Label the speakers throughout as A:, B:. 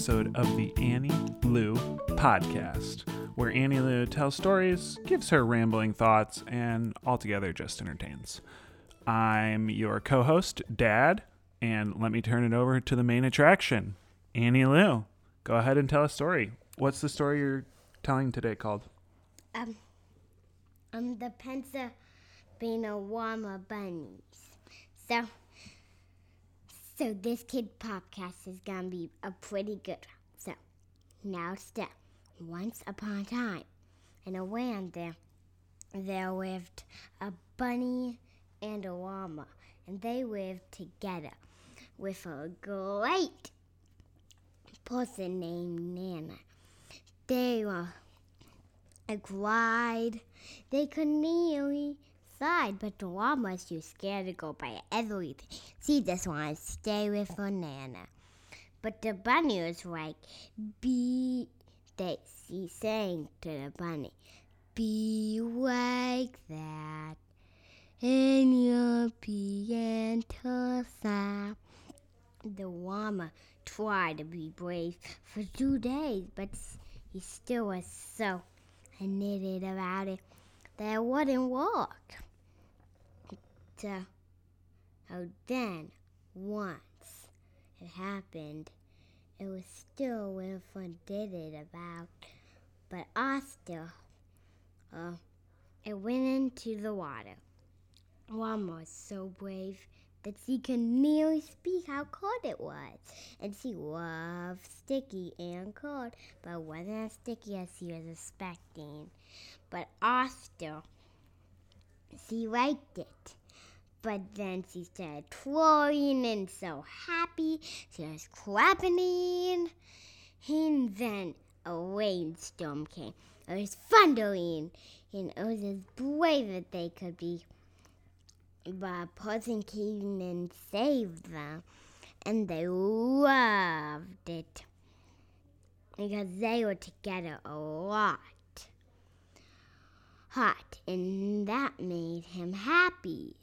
A: episode of the Annie Lou podcast, where Annie Lou tells stories, gives her rambling thoughts, and altogether just entertains. I'm your co host, Dad, and let me turn it over to the main attraction, Annie Lou. Go ahead and tell a story. What's the story you're telling today called?
B: Um, um, the Pennsylvania Wama bunnies. So, so this kid podcast is gonna be a pretty good one. So, now step. Once upon a time, in a land there, there lived a bunny and a llama, and they lived together with a great person named Nana. They were a glide. They could nearly slide, but the llama was too scared to go by everything. She just wanted to stay with her Nana. But the bunny was like, be, they, she sang to the bunny, be like that, and you'll begin to sound. The llama tried to be brave for two days, but he still was so knitted about it that it wouldn't work. So, oh, then once it happened, it was still when fun did it about, but I still, uh, it went into the water. Llama was so brave that she could nearly speak how cold it was. And she loved sticky and cold, but wasn't as sticky as she was expecting. But Oscar, she liked it. But then she started twirling and so happy. She was clapping. And then a rainstorm came. It was thundering. And it was as brave as they could be but Person came and saved them, and they loved it because they were together a lot. Hot, and that made him happy.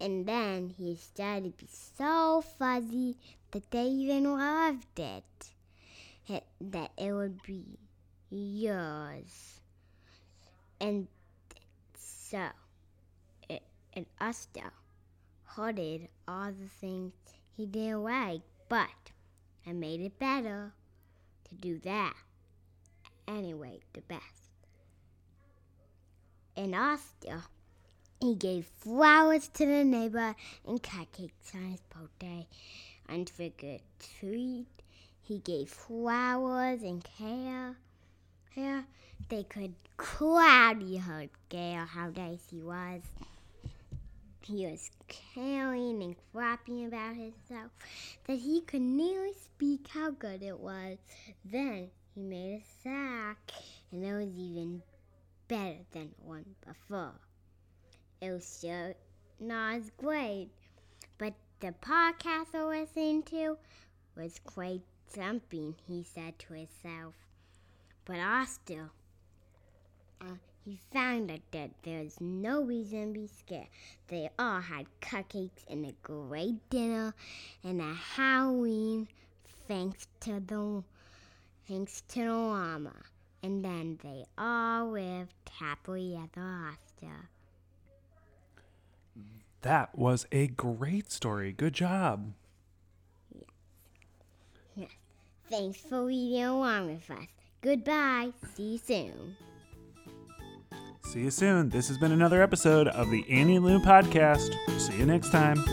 B: And then he started to be so fuzzy that they even loved it. it that it would be yours. And so and Asta hated all the things he didn't like, but I made it better to do that. Anyway, the best. And Asta, he gave flowers to the neighbor and cupcakes on his birthday. And for good treat, he gave flowers and care. Here, they could cloudy her Gail how nice he was. He was caring and clapping about himself that he could nearly speak how good it was. Then he made a sack, and it was even better than one before. It was still not as great, but the podcast I listened to was quite something, he said to himself. But I still, uh, he found out that there was no reason to be scared. They all had cupcakes and a great dinner and a Halloween thanks to the thanks to the llama. And then they all lived happily ever after.
A: That was a great story. Good job.
B: Yes. yes. Thanks for reading along with us. Goodbye. See you soon.
A: See you soon. This has been another episode of the Annie Lou Podcast. See you next time.